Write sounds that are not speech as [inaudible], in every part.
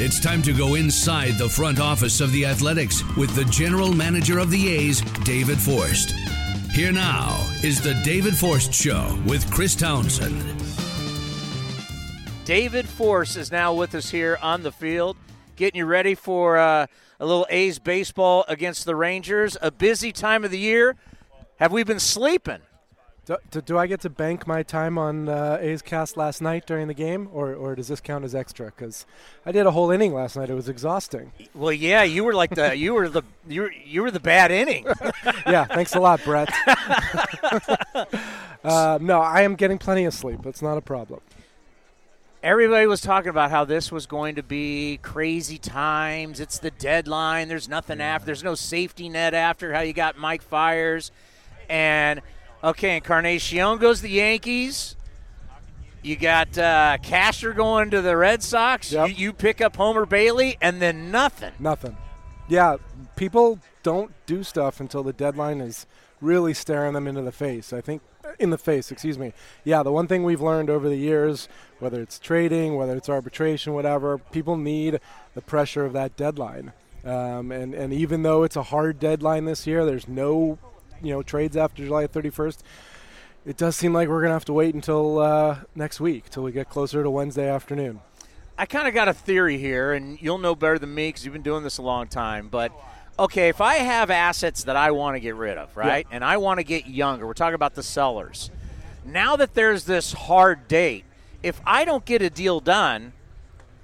It's time to go inside the front office of the Athletics with the general manager of the A's, David Forst. Here now is the David Forst Show with Chris Townsend. David Forst is now with us here on the field, getting you ready for uh, a little A's baseball against the Rangers. A busy time of the year. Have we been sleeping? Do, do, do, I get to bank my time on uh, A's cast last night during the game, or, or does this count as extra? Because I did a whole inning last night. It was exhausting. Well, yeah, you were like the [laughs] you were the you were, you were the bad inning. [laughs] yeah, thanks a lot, Brett. [laughs] uh, no, I am getting plenty of sleep. It's not a problem. Everybody was talking about how this was going to be crazy times. It's the deadline. There's nothing after. There's no safety net after. How you got Mike Fiers, and Okay, Encarnacion goes to the Yankees. You got uh, Cashner going to the Red Sox. Yep. You, you pick up Homer Bailey, and then nothing. Nothing. Yeah, people don't do stuff until the deadline is really staring them into the face. I think in the face, excuse me. Yeah, the one thing we've learned over the years, whether it's trading, whether it's arbitration, whatever, people need the pressure of that deadline. Um, and and even though it's a hard deadline this year, there's no you know trades after July 31st, it does seem like we're going to have to wait until uh, next week till we get closer to Wednesday afternoon. I kind of got a theory here, and you'll know better than me because you've been doing this a long time. But okay, if I have assets that I want to get rid of, right, and I want to get younger, we're talking about the sellers. Now that there's this hard date, if I don't get a deal done,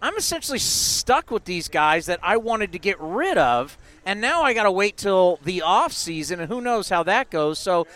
I'm essentially stuck with these guys that I wanted to get rid of and now I got to wait till the off season, and who knows how that goes. So,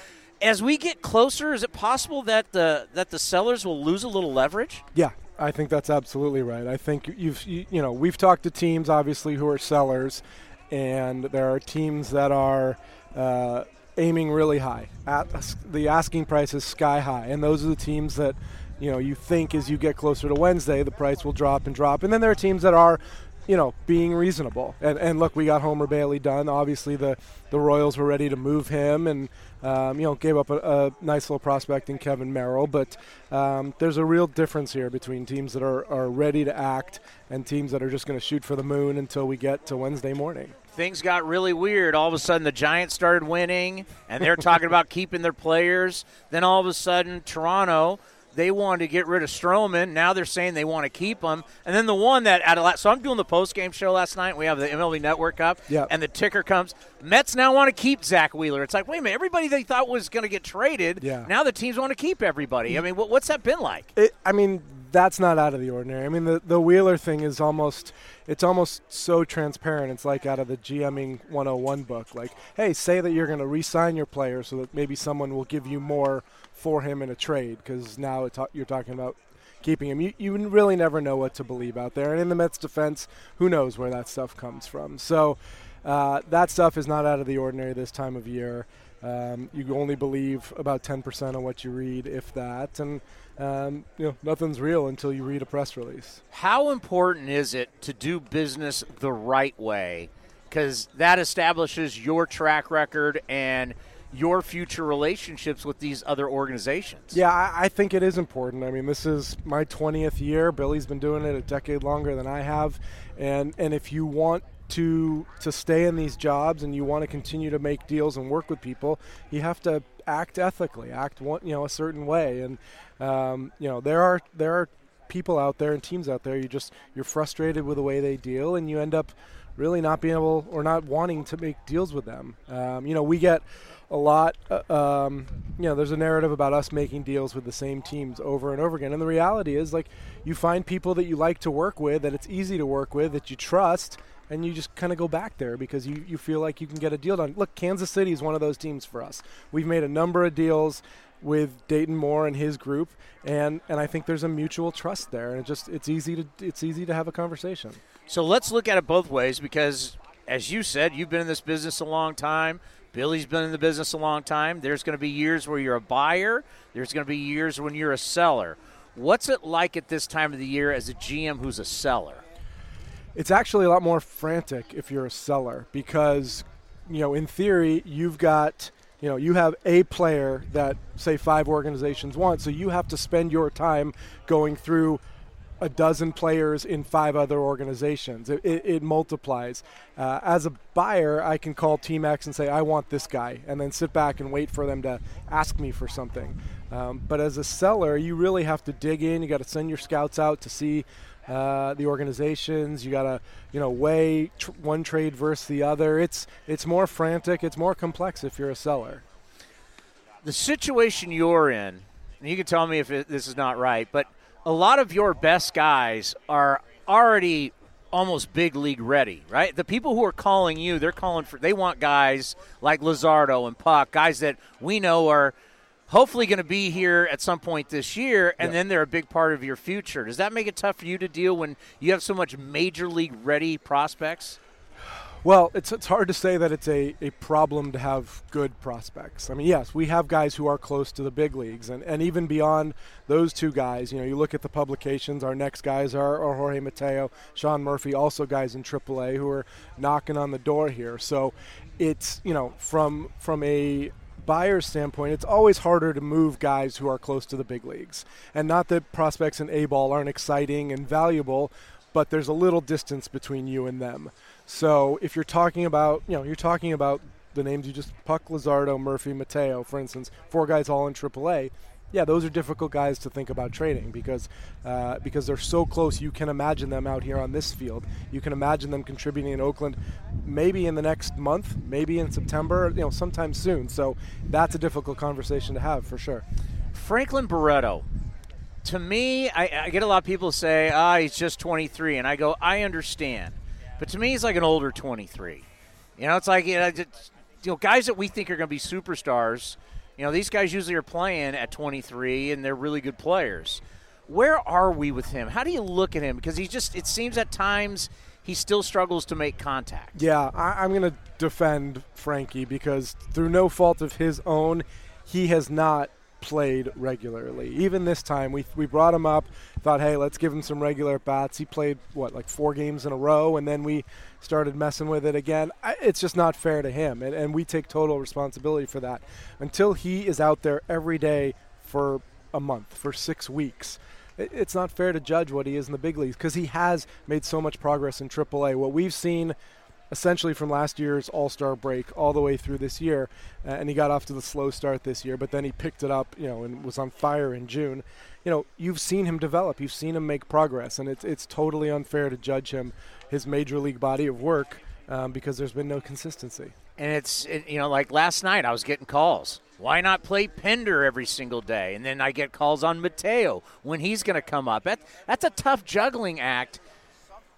as we get closer, is it possible that the that the sellers will lose a little leverage? Yeah, I think that's absolutely right. I think you've you, you know we've talked to teams obviously who are sellers, and there are teams that are. Uh, aiming really high. At the asking price is sky high, and those are the teams that you know you think as you get closer to Wednesday the price will drop and drop. And then there are teams that are you know, being reasonable. And, and look, we got Homer Bailey done. Obviously, the, the Royals were ready to move him and, um, you know, gave up a, a, nice little prospect in Kevin Merrell. But um, there's a real difference here between teams that are, are ready to act and teams that are just going to shoot for the moon until we get to Wednesday morning. Things got really weird. All of a sudden, the Giants started winning, and they're talking [laughs] about keeping their players. Then all of a sudden, Toronto – they wanted to get rid of Stroman. Now they're saying they want to keep him. And then the one that out of so I'm doing the post game show last night. We have the MLB Network up, yep. and the ticker comes. Mets now want to keep Zack Wheeler. It's like, wait a minute, everybody they thought was going to get traded. Yeah. Now the teams want to keep everybody. I mm. mean, what, what's that been like? It, I mean, that's not out of the ordinary. I mean, the the Wheeler thing is almost it's almost so transparent. It's like out of the GMing 101 book. Like, hey, say that you're going to re-sign your player so that maybe someone will give you more for him in a trade because now you're talking about keeping him. You, you really never know what to believe out there. And in the Mets' defense, who knows where that stuff comes from. So uh, that stuff is not out of the ordinary this time of year. Um, you only believe about 10% of what you read, if that. And um, you know, nothing's real until you read a press release. How important is it to do business the right way? Because that establishes your track record and – your future relationships with these other organizations. Yeah, I, I, think it is important. I mean, this is my 20th year. Billy's been doing it a decade longer than I have, and and if you want to to stay in these jobs and you want to continue to make deals and work with people, you have to act ethically, act one, you know a certain way, and um, you know there are there are people out there and teams out there. You just you're frustrated with the way they deal, and you end up really not being able or not wanting to make deals with them. Um, you know, we get a lot. Uh, um, you know, there's a narrative about us making deals with the same teams over and over again, and the reality is, like, you find people that you like to work with, that it's easy to work with, that you trust, and you just kind of go back there because you, you feel like you can get a deal done. Look, Kansas City is one of those teams for us. We've made a number of deals with Dayton Moore and his group, and and I think there's a mutual trust there, and it just it's easy to it's easy to have a conversation. So let's look at it both ways because as you said, you've been in this business a long time. Billy's been in the business a long time. There's going to be years where you're a buyer. There's going to be years when you're a seller. What's it like at this time of the year as a GM who's a seller? It's actually a lot more frantic if you're a seller because, you know, in theory, you've got, you know, you have a player that, say, five organizations want. So you have to spend your time going through a dozen players in five other organizations. It, it, it multiplies. Uh, as a buyer, I can call Team X and say, I want this guy, and then sit back and wait for them to ask me for something. Um, but as a seller, you really have to dig in. You got to send your scouts out to see uh, the organizations. You got to, you know, weigh tr- one trade versus the other. It's it's more frantic. It's more complex if you're a seller. The situation you're in, and you can tell me if it, this is not right, but a lot of your best guys are already almost big league ready, right? The people who are calling you, they're calling for they want guys like Luzardo and Puk, guys that we know are hopefully going to be here at some point this year, and then they're a big part of your future. Does that make it tough for you to deal when you have so much major league ready prospects? Well, it's, it's hard to say that it's a, a problem to have good prospects. I mean, yes, we have guys who are close to the big leagues, and, and even beyond those two guys, you know, you look at the publications, our next guys are, are Jorge Mateo, Sean Murphy, also guys in AAA who are knocking on the door here. So it's, you know, from from a buyer's standpoint, it's always harder to move guys who are close to the big leagues. And not that prospects in A ball aren't exciting and valuable, but there's a little distance between you and them. So if you're talking about, you know, you're talking about the names you just Puk, Luzardo, Murphy, Mateo, for instance, four guys all in AAA. Yeah, those are difficult guys to think about trading because uh, because they're so close. You can imagine them out here on this field. You can imagine them contributing in Oakland, maybe in the next month, maybe in September, you know, sometime soon. So that's a difficult conversation to have for sure. Franklin Barreto, to me, I, I, get a lot of people say, ah, he's just 23. And I go, I understand. But to me, he's like an older 23. You know, it's like, you know, you know guys that we think are going to be superstars, you know, these guys usually are playing at 23 and they're really good players. Where are we with him? How do you look at him? Because he just, it seems at times he still struggles to make contact. Yeah, I, I'm going to defend Frankie because through no fault of his own, he has not played regularly. Even this time, we, we brought him up, thought, hey, let's give him some regular bats. He played, what, like four games in a row, and then we started messing with it again. I, it's just not fair to him, and, and we take total responsibility for that. Until he is out there every day for a month, for six weeks, it's not fair to judge what he is in the big leagues because he has made so much progress in AAA. What we've seen essentially from last year's All Star break all the way through this year, uh, and he got off to the slow start this year, but then he picked it up, you know, and was on fire in June. You know, you've seen him develop, you've seen him make progress, and it's it's totally unfair to judge him his major league body of work um, because there's been no consistency. And it's it, you know like last night I was getting calls. Why not play Pinder every single day? And then I get calls on Mateo when he's going to come up. That that's a tough juggling act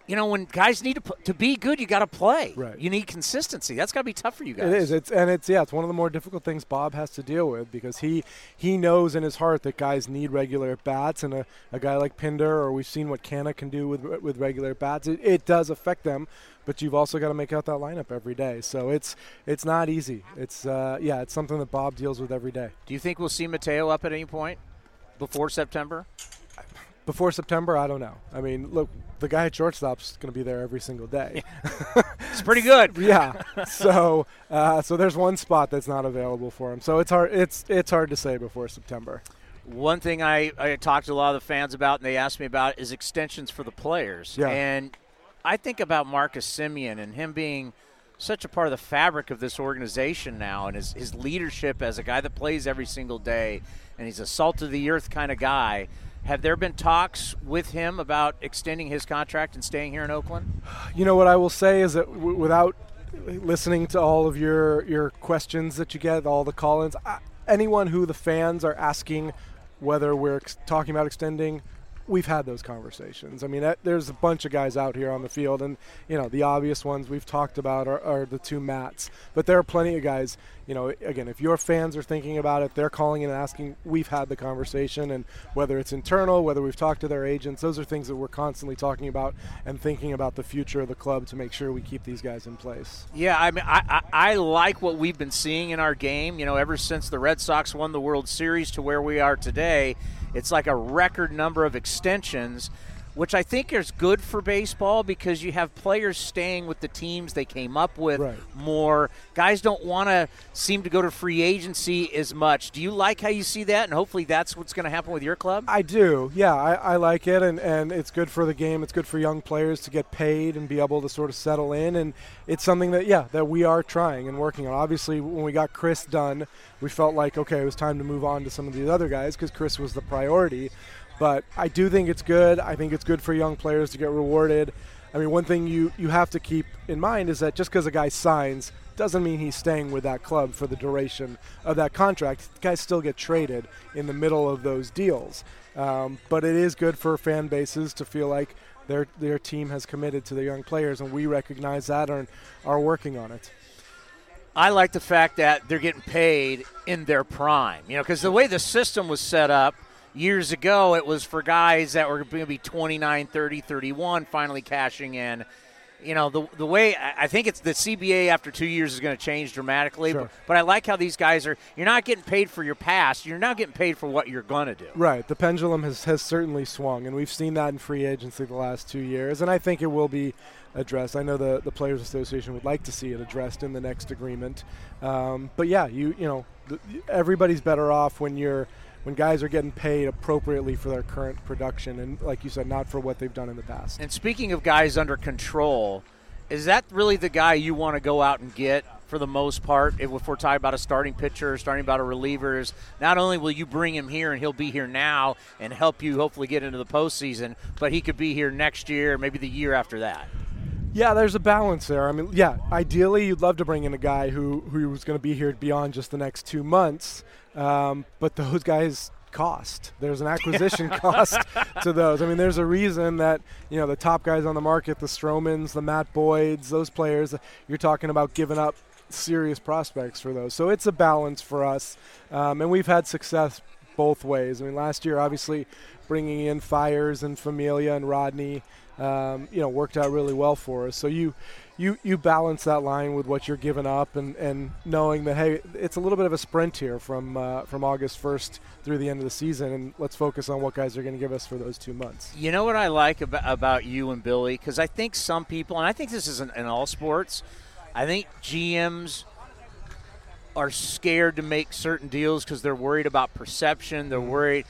you know, when guys need to to be good, you got to play. Right. You need consistency. That's got to be tough for you guys. It is. It's and it's yeah. It's one of the more difficult things Bob has to deal with because he he knows in his heart that guys need regular bats, and a, a guy like Pinder or we've seen what Canha can do with with regular bats. It, it does affect them, but you've also got to make out that lineup every day. So it's it's not easy. It's uh, yeah. It's something that Bob deals with every day. Do you think we'll see Mateo up at any point before September? Before September, I don't know. I mean, look, the guy at shortstop's going to be there every single day. [laughs] it's pretty good. [laughs] yeah. [laughs] So, uh, so there's one spot that's not available for him. So it's hard. It's it's hard to say before September. One thing I, I talked to a lot of the fans about, and they asked me about, is extensions for the players. Yeah. And I think about Marcus Semien and him being such a part of the fabric of this organization now, and his his leadership as a guy that plays every single day, and he's a salt of the earth kind of guy. Have there been talks with him about extending his contract and staying here in Oakland? You know what I will say is that w- without listening to all of your your questions that you get, all the call-ins, I, anyone who the fans are asking whether we're ex- talking about extending we've had those conversations. I mean, that, there's a bunch of guys out here on the field, and you know the obvious ones we've talked about are, are, the two Matts, But there are plenty of guys. You know, again, if your fans are thinking about it, they're calling and asking. We've had the conversation, and whether it's internal, whether we've talked to their agents, those are things that we're constantly talking about and thinking about the future of the club to make sure we keep these guys in place. Yeah, I mean, I, I, I like what we've been seeing in our game. You know, ever since the Red Sox won the World Series to where we are today it's like a record number of extensions, which I think is good for baseball because you have players staying with the teams they came up with right. more. Guys don't want to seem to go to free agency as much. Do you like how you see that? And hopefully that's what's going to happen with your club? I do. Yeah, I, I like it. And, and it's good for the game. It's good for young players to get paid and be able to sort of settle in. And it's something that, yeah, that we are trying and working on. Obviously, when we got Khris done, we felt like, okay, it was time to move on to some of these other guys because Khris was the priority. But I do think it's good. I think it's good for young players to get rewarded. I mean, one thing you, you have to keep in mind is that just because a guy signs doesn't mean he's staying with that club for the duration of that contract. Guys still get traded in the middle of those deals. Um, but it is good for fan bases to feel like their their team has committed to the young players, and we recognize that and are working on it. I like the fact that they're getting paid in their prime. You know, because the way the system was set up – years ago, it was for guys that were going to be 29, 30, 31, finally cashing in. You know, the, the way I think it's the CBA after two years is going to change dramatically. Sure. But, but I like how these guys are, you're not getting paid for your past, you're now getting paid for what you're going to do. Right. The pendulum has, has certainly swung, and we've seen that in free agency the last two years, and I think it will be addressed. I know the, the Players Association would like to see it addressed in the next agreement. Um, but yeah, you, you know, the, everybody's better off when you're when guys are getting paid appropriately for their current production and like you said not for what they've done in the past. And speaking of guys under control is that really the guy you want to go out and get for the most part if we're talking about a starting pitcher starting about a reliever is not only will you bring him here and he'll be here now and help you hopefully get into the postseason but he could be here next year maybe the year after that yeah, there's a balance there. I mean, yeah, ideally you'd love to bring in a guy who who was going to be here beyond just the next two months. Um, but those guys cost. There's an acquisition [laughs] cost to those. I mean, there's a reason that you know the top guys on the market, the Stromans, the Matt Boyds, those players. You're talking about giving up serious prospects for those. So it's a balance for us, um, and we've had success both ways. I mean, last year obviously bringing in Fiers and Familia and Rodney, um, you know, worked out really well for us. So you you you balance that line with what you're giving up and, and knowing that hey it's a little bit of a sprint here from uh, from August 1st through the end of the season and let's focus on what guys are going to give us for those two months. You know what I like about, about you and Billy because I think some people and I think this is in, in all sports I think GMs are scared to make certain deals because they're worried about perception they're mm-hmm. worried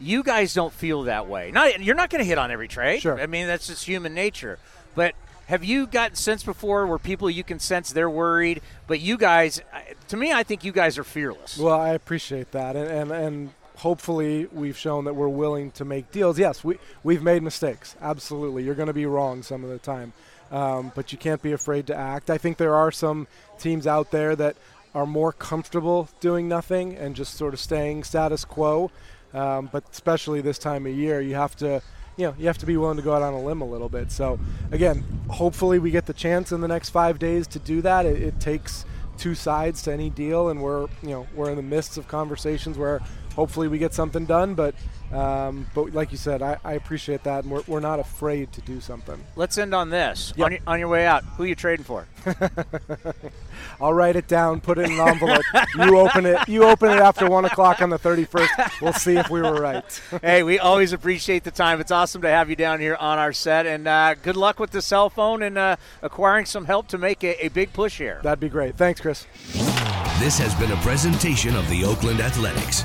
you guys don't feel that way. Not, you're not going to hit on every trade. Sure. I mean, that's just human nature. But have you gotten sense before where people you can sense they're worried, but you guys, to me, I think you guys are fearless. Well, I appreciate that, and and, and hopefully we've shown that we're willing to make deals. Yes, we we've made mistakes. Absolutely, you're going to be wrong some of the time, um, but you can't be afraid to act. I think there are some teams out there that are more comfortable doing nothing and just sort of staying status quo. Um, but especially this time of year, you have to you know you have to be willing to go out on a limb a little bit. So again, hopefully we get the chance in the next five days to do that. It, it takes two sides to any deal, and we're you know we're in the midst of conversations where hopefully we get something done. But um, but like you said, I, I appreciate that, and we're, we're not afraid to do something. Let's end on this. Yep. On, your, on your way out, who are you trading for? [laughs] I'll write it down, put it in an envelope. you open it. You open it after one o'clock on the thirty first. We'll see if we were right. [laughs] hey, we always appreciate the time. It's awesome to have you down here on our set, and uh, good luck with the cell phone and uh, acquiring some help to make a, a big push here. That'd be great. Thanks, Chris. This has been a presentation of the Oakland Athletics.